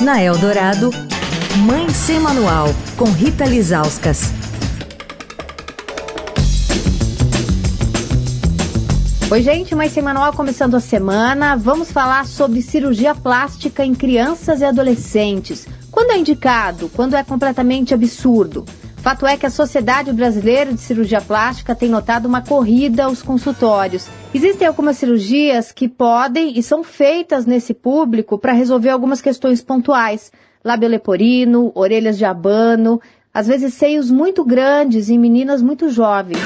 Na Eldorado, Mãe Sem Manual, com Rita Lizauskas. Oi, gente, Mãe Sem Manual começando a semana. Vamos falar sobre cirurgia plástica em crianças e adolescentes. Quando é indicado? Quando é completamente absurdo? Fato é que a Sociedade Brasileira de Cirurgia Plástica tem notado uma corrida aos consultórios. Existem algumas cirurgias que podem e são feitas nesse público para resolver algumas questões pontuais. Lábio leporino, orelhas de abano, às vezes seios muito grandes em meninas muito jovens.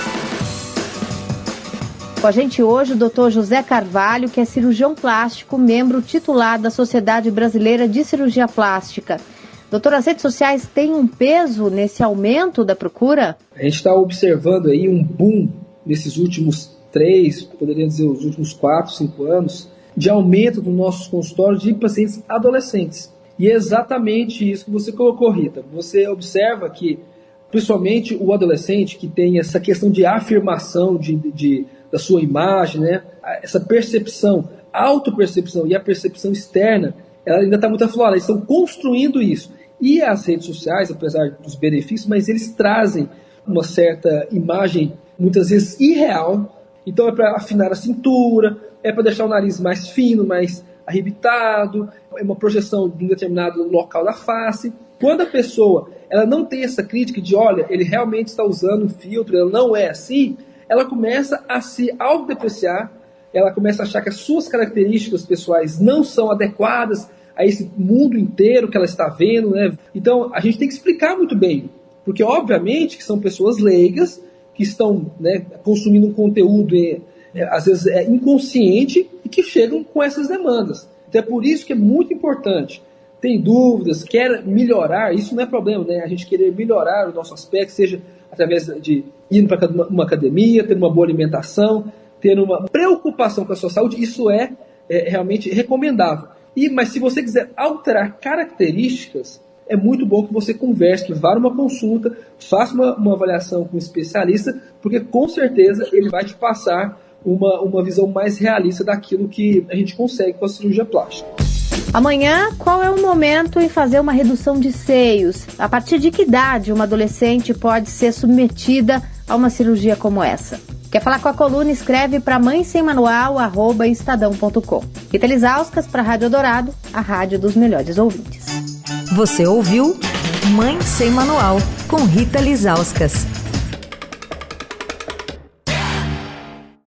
Com a gente hoje o Dr. José Carvalho, que é cirurgião plástico, membro titular da Sociedade Brasileira de Cirurgia Plástica. Doutor, as redes sociais têm um peso nesse aumento da procura? A gente está observando aí um boom nesses últimos três, poderia dizer os últimos quatro, cinco anos, de aumento dos nossos consultórios de pacientes adolescentes. E é exatamente isso que você colocou, Rita. Você observa que, principalmente o adolescente que tem essa questão de afirmação de, de da sua imagem, né? essa percepção, autopercepção e a percepção externa, ela ainda está muito aflorada. Eles estão construindo isso. E as redes sociais, apesar dos benefícios, mas eles trazem uma certa imagem, muitas vezes irreal. Então é para afinar a cintura, é para deixar o nariz mais fino, mais arrebitado, é uma projeção de um determinado local da face. Quando a pessoa ela não tem essa crítica de, olha, ele realmente está usando um filtro, ela não é assim, ela começa a se autodepreciar, ela começa a achar que as suas características pessoais não são adequadas a esse mundo inteiro que ela está vendo, né? Então a gente tem que explicar muito bem, porque obviamente que são pessoas leigas que estão né, consumindo um conteúdo é, é, às vezes é inconsciente e que chegam com essas demandas. Então é por isso que é muito importante. Tem dúvidas, quer melhorar, isso não é problema, né? A gente querer melhorar o nosso aspecto, seja através de ir para uma academia, ter uma boa alimentação, ter uma preocupação com a sua saúde, isso é, é realmente recomendável. E, mas se você quiser alterar características, é muito bom que você converse, vá numa consulta, faça uma, uma avaliação com um especialista, porque com certeza ele vai te passar uma, uma visão mais realista daquilo que a gente consegue com a cirurgia plástica. Amanhã, qual é o momento em fazer uma redução de seios? A partir de que idade uma adolescente pode ser submetida a uma cirurgia como essa? Quer falar com a coluna? Escreve para mãe sem manual, arroba estadão.com. Rita Lisauskas para a Rádio Dourado, a rádio dos melhores ouvintes. Você ouviu Mãe Sem Manual, com Rita Lisauskas.